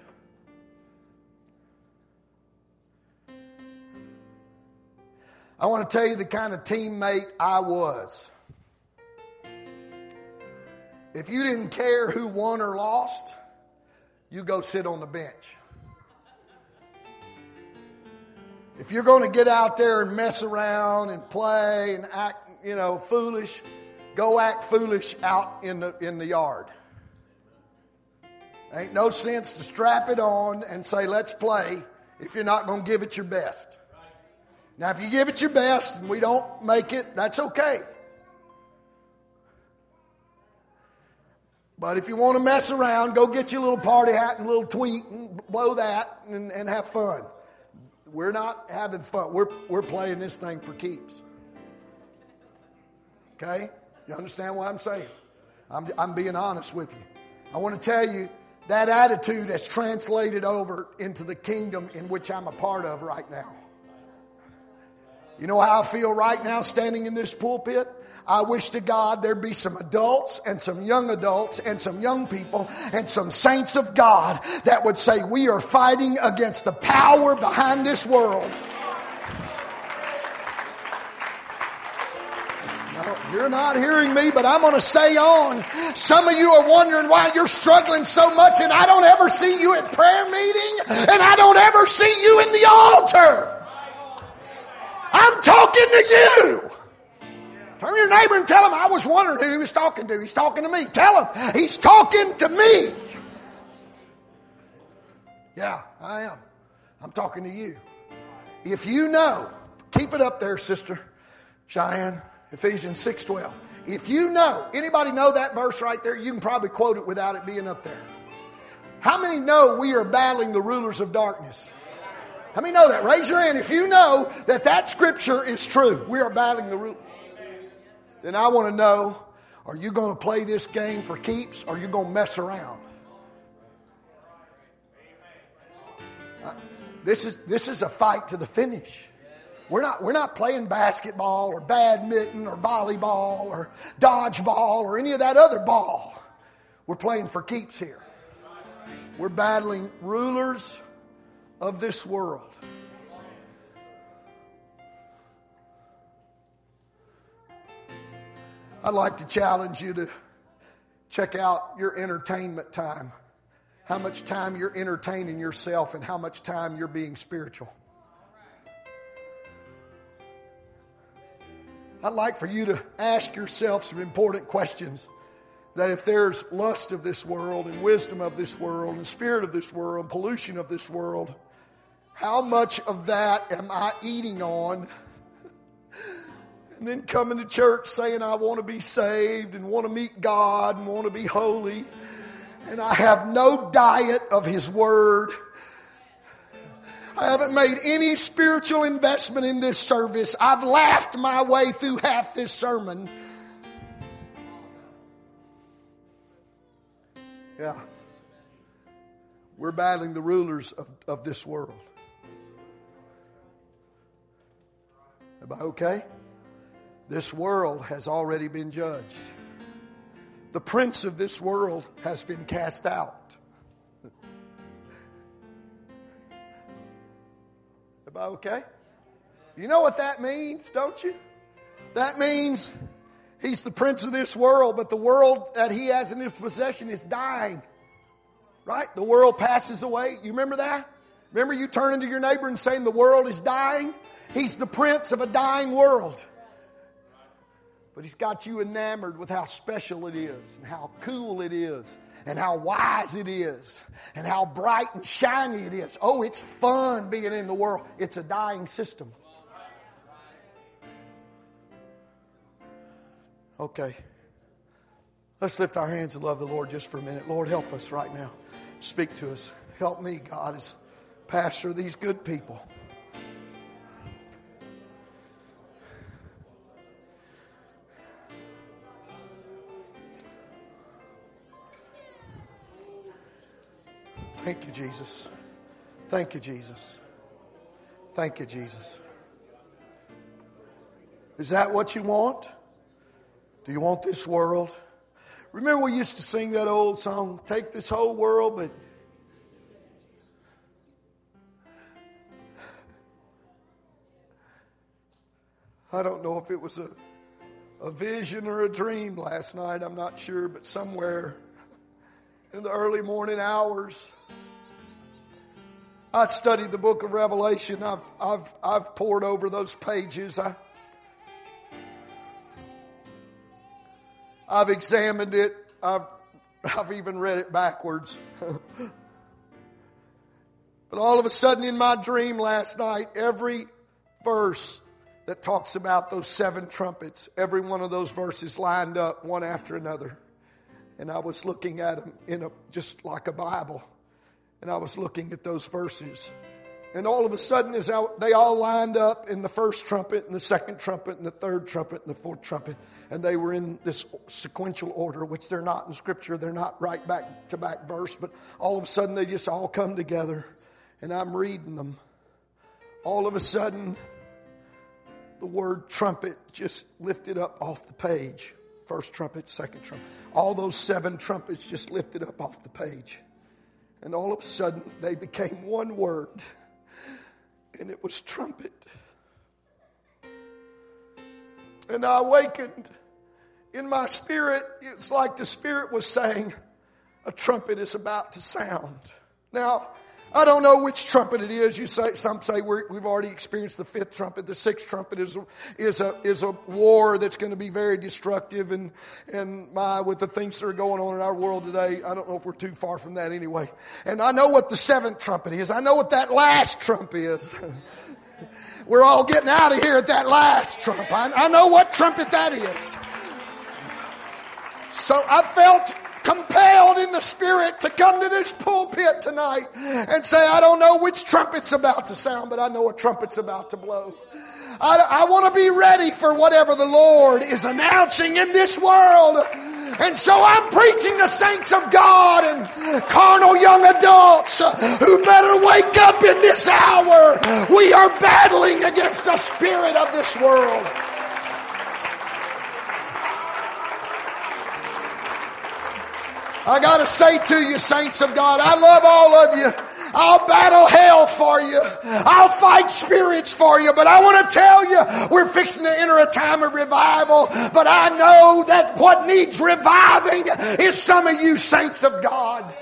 I want to tell you the kind of teammate I was. If you didn't care who won or lost, you go sit on the bench. If you're going to get out there and mess around and play and act, you know, foolish, go act foolish out in the, in the yard. Ain't no sense to strap it on and say, let's play, if you're not going to give it your best. Now, if you give it your best and we don't make it, that's okay. But if you want to mess around, go get your little party hat and little tweet and blow that and, and have fun. We're not having fun. We're, we're playing this thing for keeps. Okay? You understand what I'm saying? I'm, I'm being honest with you. I want to tell you that attitude has translated over into the kingdom in which I'm a part of right now. You know how I feel right now standing in this pulpit? I wish to God there'd be some adults and some young adults and some young people and some saints of God that would say, We are fighting against the power behind this world. You're not hearing me, but I'm going to say on. Some of you are wondering why you're struggling so much, and I don't ever see you at prayer meeting, and I don't ever see you in the altar. I'm talking to you. Turn your neighbor and tell him I was wondering who he was talking to. He's talking to me. Tell him he's talking to me. Yeah, I am. I'm talking to you. If you know, keep it up there, sister Cheyenne. Ephesians 6:12. If you know, anybody know that verse right there? You can probably quote it without it being up there. How many know we are battling the rulers of darkness? How many know that? Raise your hand if you know that that scripture is true. We are battling the rulers. Then I want to know are you going to play this game for keeps or are you going to mess around? Uh, this is, this is a fight to the finish. We're not, we're not playing basketball or badminton or volleyball or dodgeball or any of that other ball. We're playing for keeps here. We're battling rulers of this world. I'd like to challenge you to check out your entertainment time. How much time you're entertaining yourself and how much time you're being spiritual. I'd like for you to ask yourself some important questions that if there's lust of this world and wisdom of this world and spirit of this world and pollution of this world, how much of that am I eating on? And then coming to church saying I want to be saved and want to meet God and want to be holy. And I have no diet of His Word. I haven't made any spiritual investment in this service. I've laughed my way through half this sermon. Yeah. We're battling the rulers of, of this world. Am I okay? This world has already been judged. The prince of this world has been cast out. Am I okay? You know what that means, don't you? That means He's the prince of this world, but the world that he has in his possession is dying. Right? The world passes away. You remember that? Remember you turning to your neighbor and saying the world is dying? He's the prince of a dying world. But he's got you enamored with how special it is and how cool it is and how wise it is and how bright and shiny it is. Oh, it's fun being in the world. It's a dying system. Okay. Let's lift our hands and love the Lord just for a minute. Lord, help us right now. Speak to us. Help me, God, as pastor of these good people. Thank you, Jesus. Thank you, Jesus. Thank you, Jesus. Is that what you want? Do you want this world? Remember, we used to sing that old song, Take This Whole World, but I don't know if it was a, a vision or a dream last night, I'm not sure, but somewhere in the early morning hours, I studied the book of Revelation. I've, I've, I've pored over those pages. I, I've examined it, I've, I've even read it backwards. but all of a sudden, in my dream last night, every verse that talks about those seven trumpets, every one of those verses lined up one after another. And I was looking at them in a, just like a Bible. And I was looking at those verses. And all of a sudden, as they all lined up in the first trumpet, and the second trumpet, and the third trumpet, and the fourth trumpet, and they were in this sequential order, which they're not in Scripture. They're not right back to back verse, but all of a sudden they just all come together, and I'm reading them. All of a sudden, the word trumpet just lifted up off the page. First trumpet, second trumpet. All those seven trumpets just lifted up off the page. And all of a sudden, they became one word and it was trumpet. And I awakened in my spirit. It's like the spirit was saying, A trumpet is about to sound. Now, I don't know which trumpet it is. You say some say we have already experienced the fifth trumpet. The sixth trumpet is is a is a war that's going to be very destructive. And and my with the things that are going on in our world today, I don't know if we're too far from that anyway. And I know what the seventh trumpet is. I know what that last trump is. we're all getting out of here at that last trump. I, I know what trumpet that is. So I felt compelled in the spirit to come to this pulpit tonight and say, I don't know which trumpet's about to sound, but I know a trumpet's about to blow. I, I want to be ready for whatever the Lord is announcing in this world. And so I'm preaching to saints of God and carnal young adults who better wake up in this hour. We are battling against the spirit of this world. I got to say to you, saints of God, I love all of you. I'll battle hell for you. I'll fight spirits for you. But I want to tell you, we're fixing to enter a time of revival. But I know that what needs reviving is some of you saints of God.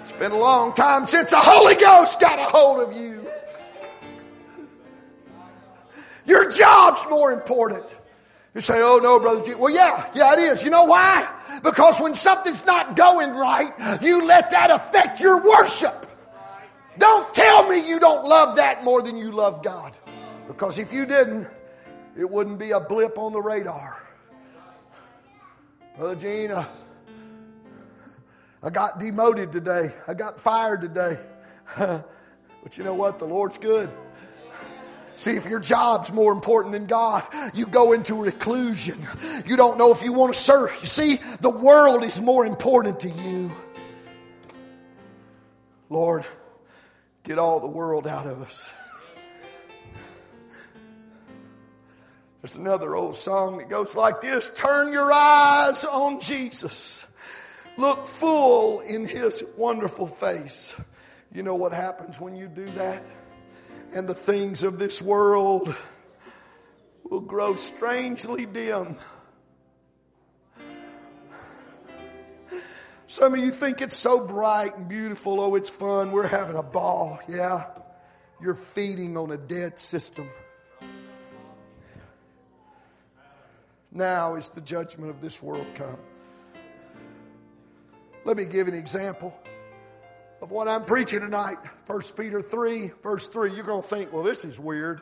It's been a long time since the Holy Ghost got a hold of you. Your job's more important. You say, oh no, Brother G. Well, yeah, yeah, it is. You know why? Because when something's not going right, you let that affect your worship. Don't tell me you don't love that more than you love God. Because if you didn't, it wouldn't be a blip on the radar. Brother Gene, uh, I got demoted today. I got fired today. but you know what? The Lord's good. See, if your job's more important than God, you go into reclusion. You don't know if you want to serve. You see, the world is more important to you. Lord, get all the world out of us. There's another old song that goes like this Turn your eyes on Jesus, look full in his wonderful face. You know what happens when you do that? And the things of this world will grow strangely dim. Some of you think it's so bright and beautiful. Oh, it's fun. We're having a ball. Yeah. You're feeding on a dead system. Now is the judgment of this world come. Let me give an example of what I'm preaching tonight. 1 Peter 3, verse 3. You're going to think, well, this is weird.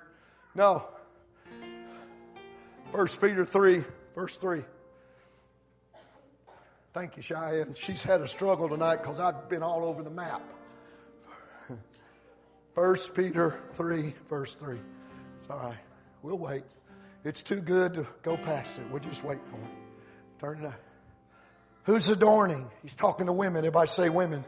No. 1 Peter 3, verse 3. Thank you, Cheyenne. She's had a struggle tonight because I've been all over the map. 1 Peter 3, verse 3. It's all right. We'll wait. It's too good to go past it. We'll just wait for it. Turn it up. Who's adorning? He's talking to women. Everybody say women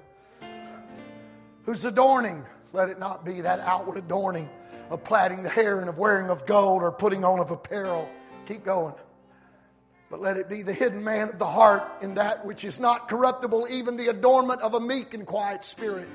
who's adorning. Let it not be that outward adorning of plaiting the hair and of wearing of gold or putting on of apparel. Keep going. But let it be the hidden man of the heart in that which is not corruptible, even the adornment of a meek and quiet spirit,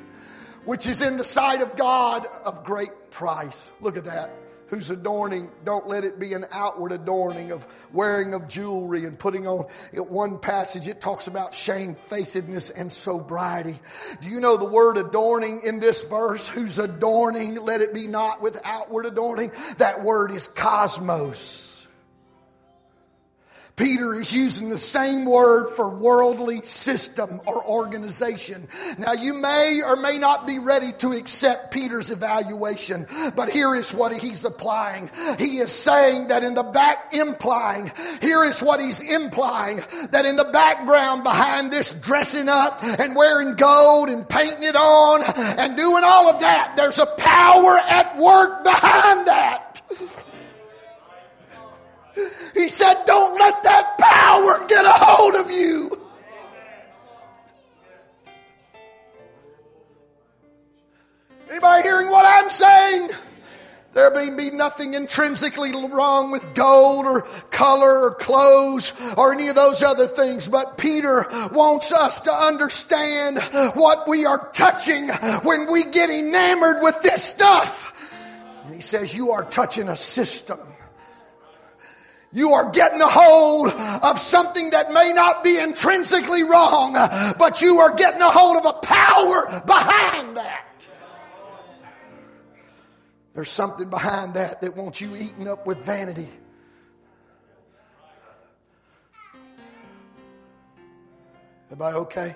which is in the sight of God of great price. Look at that who's adorning, don't let it be an outward adorning of wearing of jewelry and putting on. At one passage, it talks about shamefacedness and sobriety. Do you know the word adorning in this verse? Who's adorning, let it be not with outward adorning. That word is cosmos. Peter is using the same word for worldly system or organization. Now, you may or may not be ready to accept Peter's evaluation, but here is what he's applying. He is saying that in the back, implying, here is what he's implying that in the background behind this dressing up and wearing gold and painting it on and doing all of that, there's a power at work behind that. He said, Don't let that power get a hold of you. Anybody hearing what I'm saying? There may be nothing intrinsically wrong with gold or color or clothes or any of those other things, but Peter wants us to understand what we are touching when we get enamored with this stuff. And he says, You are touching a system. You are getting a hold of something that may not be intrinsically wrong, but you are getting a hold of a power behind that. There's something behind that that wants you eaten up with vanity. Everybody okay?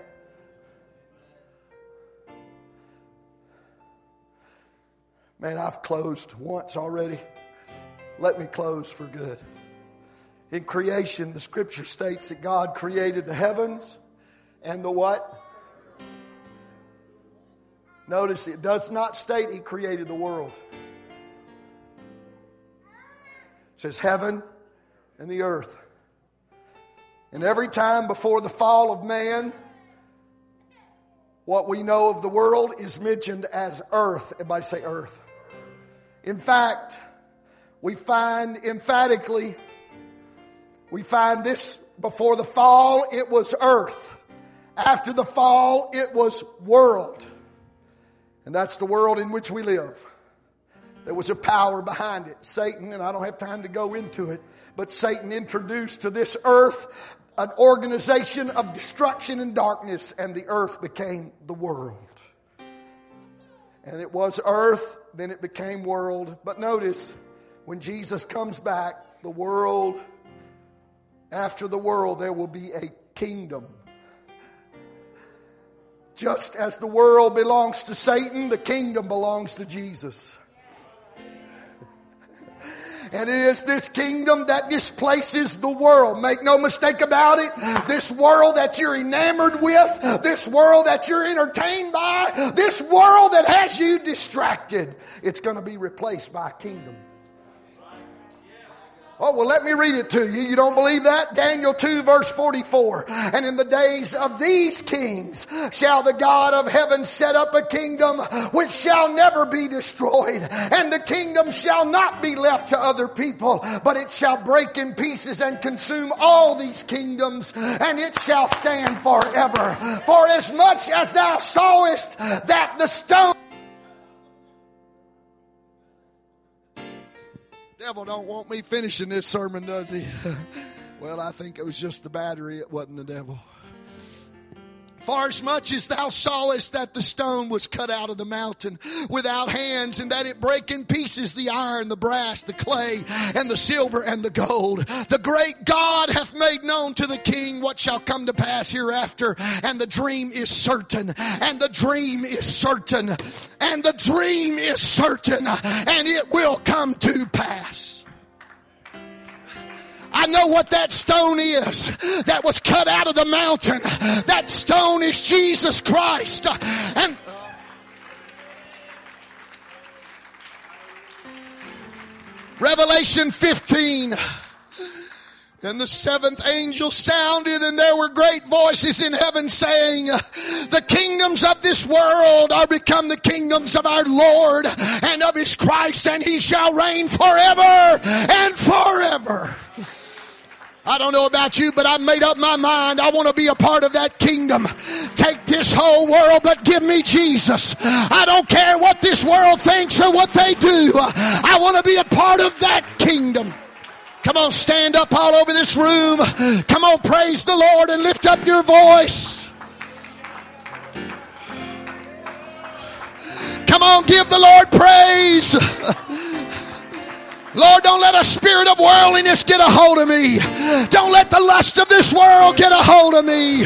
Man, I've closed once already. Let me close for good. In creation, the scripture states that God created the heavens and the what? Notice it does not state He created the world. It says heaven and the earth. And every time before the fall of man, what we know of the world is mentioned as earth. Everybody say earth. In fact, we find emphatically we find this before the fall, it was earth. After the fall, it was world. And that's the world in which we live. There was a power behind it. Satan, and I don't have time to go into it, but Satan introduced to this earth an organization of destruction and darkness, and the earth became the world. And it was earth, then it became world. But notice, when Jesus comes back, the world After the world, there will be a kingdom. Just as the world belongs to Satan, the kingdom belongs to Jesus. And it is this kingdom that displaces the world. Make no mistake about it. This world that you're enamored with, this world that you're entertained by, this world that has you distracted, it's going to be replaced by a kingdom. Oh, well, let me read it to you. You don't believe that? Daniel 2, verse 44. And in the days of these kings shall the God of heaven set up a kingdom which shall never be destroyed. And the kingdom shall not be left to other people, but it shall break in pieces and consume all these kingdoms, and it shall stand forever. For as much as thou sawest that the stone Devil don't want me finishing this sermon, does he? well, I think it was just the battery, it wasn't the devil. For as much as thou sawest that the stone was cut out of the mountain without hands, and that it break in pieces the iron, the brass, the clay, and the silver and the gold, the great God hath made known to the king what shall come to pass hereafter, and the dream is certain, and the dream is certain, and the dream is certain, and it will come to pass. I know what that stone is that was cut out of the mountain. That stone is Jesus Christ. And Revelation 15. And the seventh angel sounded, and there were great voices in heaven saying, The kingdoms of this world are become the kingdoms of our Lord and of his Christ, and he shall reign forever and forever. I don't know about you, but I made up my mind. I want to be a part of that kingdom. Take this whole world, but give me Jesus. I don't care what this world thinks or what they do. I want to be a part of that kingdom. Come on, stand up all over this room. Come on, praise the Lord and lift up your voice. Come on, give the Lord praise. Lord, don't let a spirit of worldliness get a hold of me. Don't let the lust of this world get a hold of me.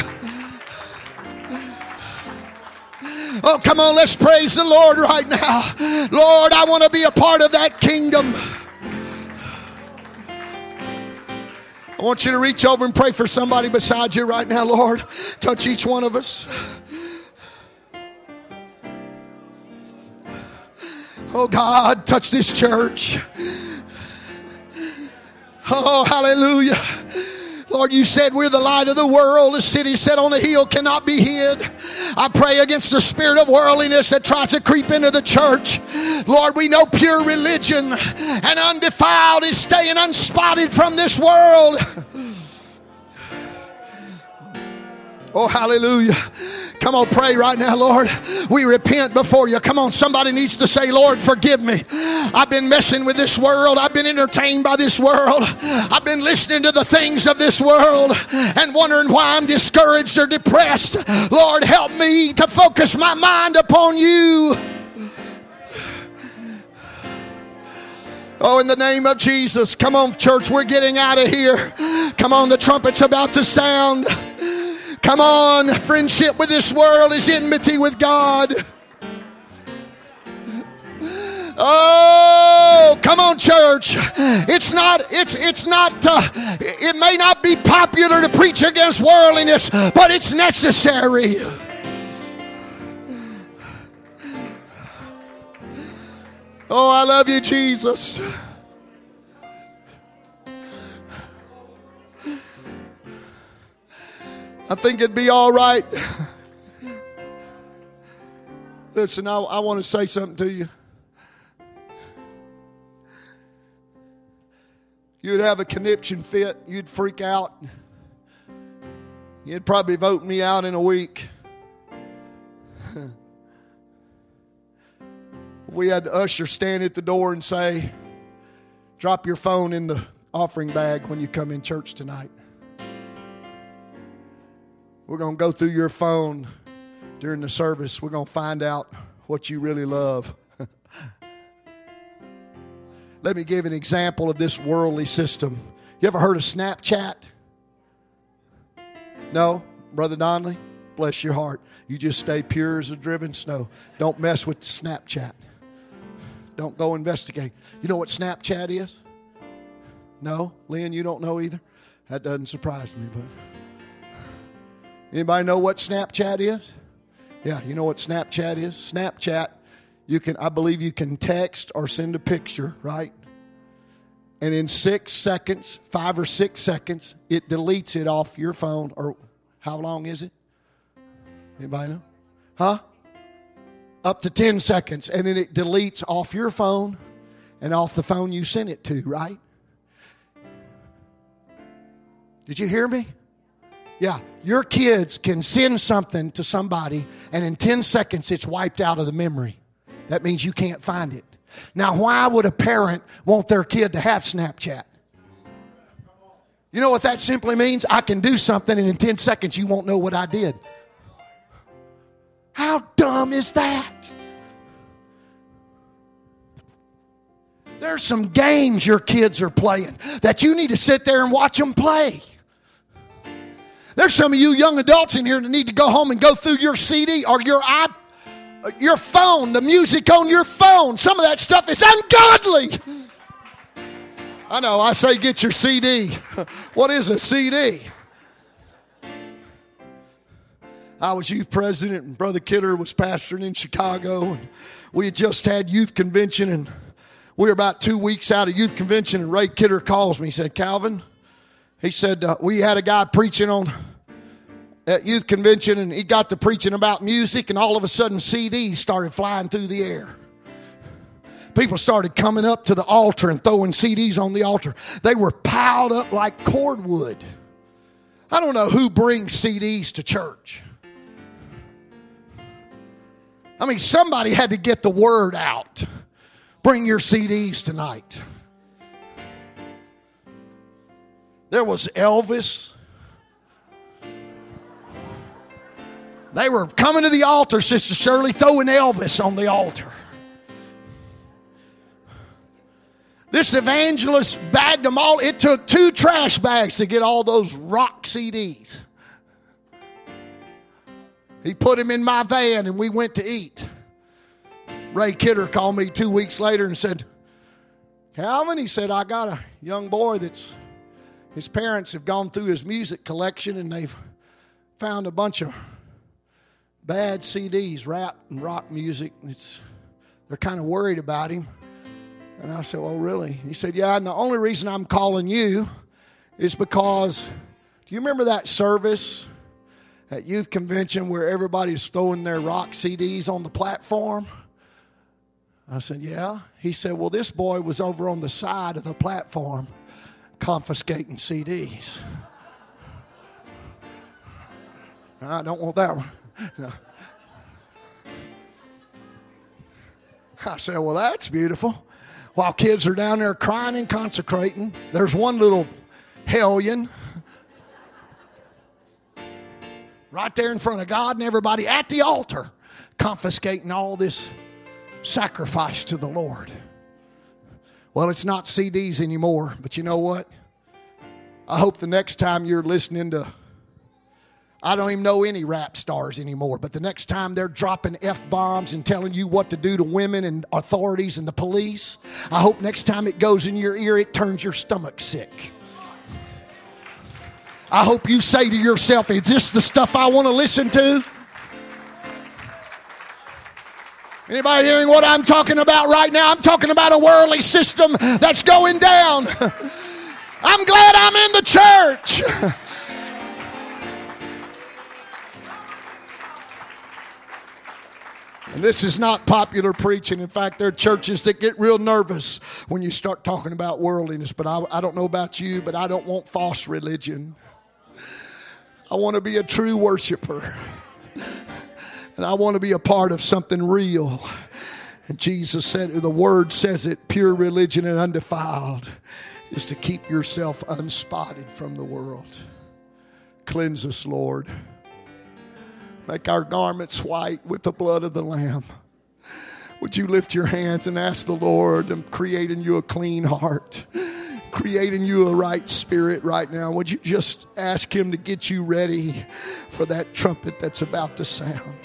Oh, come on, let's praise the Lord right now. Lord, I want to be a part of that kingdom. I want you to reach over and pray for somebody beside you right now, Lord. Touch each one of us. Oh God, touch this church. Oh, hallelujah. Lord, you said we're the light of the world. A city set on a hill cannot be hid. I pray against the spirit of worldliness that tries to creep into the church. Lord, we know pure religion and undefiled is staying unspotted from this world. Oh, hallelujah. Come on, pray right now, Lord. We repent before you. Come on, somebody needs to say, Lord, forgive me. I've been messing with this world. I've been entertained by this world. I've been listening to the things of this world and wondering why I'm discouraged or depressed. Lord, help me to focus my mind upon you. Oh, in the name of Jesus. Come on, church, we're getting out of here. Come on, the trumpet's about to sound. Come on, friendship with this world is enmity with God. Oh, come on, church. It's not, it's, it's not, uh, it may not be popular to preach against worldliness, but it's necessary. Oh, I love you, Jesus. I think it'd be all right. Listen, I, I want to say something to you. You'd have a conniption fit. You'd freak out. You'd probably vote me out in a week. we had the usher stand at the door and say, Drop your phone in the offering bag when you come in church tonight. We're going to go through your phone during the service. We're going to find out what you really love. Let me give an example of this worldly system. You ever heard of Snapchat? No, Brother Donnelly, bless your heart. You just stay pure as a driven snow. Don't mess with Snapchat. Don't go investigate. You know what Snapchat is? No, Lynn, you don't know either. That doesn't surprise me, but anybody know what Snapchat is? Yeah, you know what Snapchat is? Snapchat, you can I believe you can text or send a picture, right? And in six seconds, five or six seconds, it deletes it off your phone. Or how long is it? Anybody know? Huh? Up to 10 seconds. And then it deletes off your phone and off the phone you sent it to, right? Did you hear me? Yeah, your kids can send something to somebody, and in 10 seconds, it's wiped out of the memory. That means you can't find it. Now, why would a parent want their kid to have Snapchat? You know what that simply means? I can do something, and in 10 seconds, you won't know what I did. How dumb is that? There's some games your kids are playing that you need to sit there and watch them play. There's some of you young adults in here that need to go home and go through your CD or your iPod uh, your phone, the music on your phone. Some of that stuff is ungodly. I know, I say get your CD. What is a CD? I was youth president, and Brother Kidder was pastoring in Chicago, and we had just had youth convention, and we were about two weeks out of youth convention, and Ray Kidder calls me. He said, Calvin, he said, uh, we had a guy preaching on at youth convention and he got to preaching about music and all of a sudden CDs started flying through the air. People started coming up to the altar and throwing CDs on the altar. They were piled up like cordwood. I don't know who brings CDs to church. I mean, somebody had to get the word out. Bring your CDs tonight. There was Elvis. They were coming to the altar, Sister Shirley, throwing Elvis on the altar. This evangelist bagged them all. It took two trash bags to get all those rock CDs. He put them in my van and we went to eat. Ray Kidder called me two weeks later and said, Calvin, he said, I got a young boy that's, his parents have gone through his music collection and they've found a bunch of bad CDs, rap and rock music. It's, they're kind of worried about him. And I said, Well, really? He said, Yeah, and the only reason I'm calling you is because do you remember that service at youth convention where everybody's throwing their rock CDs on the platform? I said, Yeah. He said, Well, this boy was over on the side of the platform confiscating CDs. I don't want that one. I said, Well, that's beautiful. While kids are down there crying and consecrating, there's one little hellion right there in front of God and everybody at the altar confiscating all this sacrifice to the Lord. Well, it's not CDs anymore, but you know what? I hope the next time you're listening to I don't even know any rap stars anymore, but the next time they're dropping F bombs and telling you what to do to women and authorities and the police, I hope next time it goes in your ear, it turns your stomach sick. I hope you say to yourself, Is this the stuff I want to listen to? Anybody hearing what I'm talking about right now? I'm talking about a worldly system that's going down. I'm glad I'm in the church. And this is not popular preaching. In fact, there are churches that get real nervous when you start talking about worldliness. But I, I don't know about you, but I don't want false religion. I want to be a true worshiper. And I want to be a part of something real. And Jesus said, the word says it pure religion and undefiled is to keep yourself unspotted from the world. Cleanse us, Lord. Make our garments white with the blood of the Lamb. Would you lift your hands and ask the Lord to create in you a clean heart? Create in you a right spirit right now. Would you just ask Him to get you ready for that trumpet that's about to sound?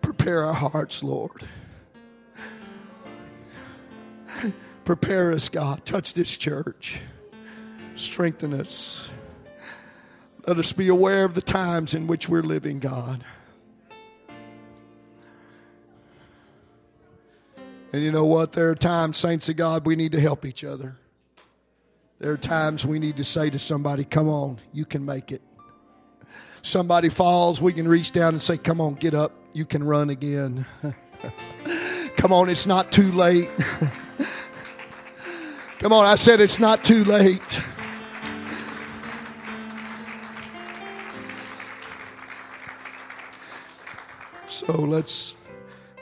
Prepare our hearts, Lord. Prepare us, God. Touch this church. Strengthen us. Let us be aware of the times in which we're living, God. And you know what? There are times, saints of God, we need to help each other. There are times we need to say to somebody, Come on, you can make it. Somebody falls, we can reach down and say, Come on, get up, you can run again. Come on, it's not too late. Come on, I said it's not too late. So let's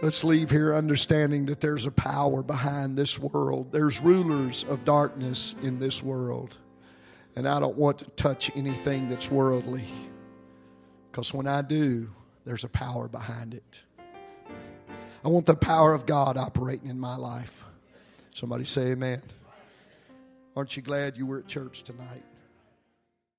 let's leave here understanding that there's a power behind this world. There's rulers of darkness in this world. And I don't want to touch anything that's worldly. Because when I do, there's a power behind it. I want the power of God operating in my life. Somebody say amen. Aren't you glad you were at church tonight?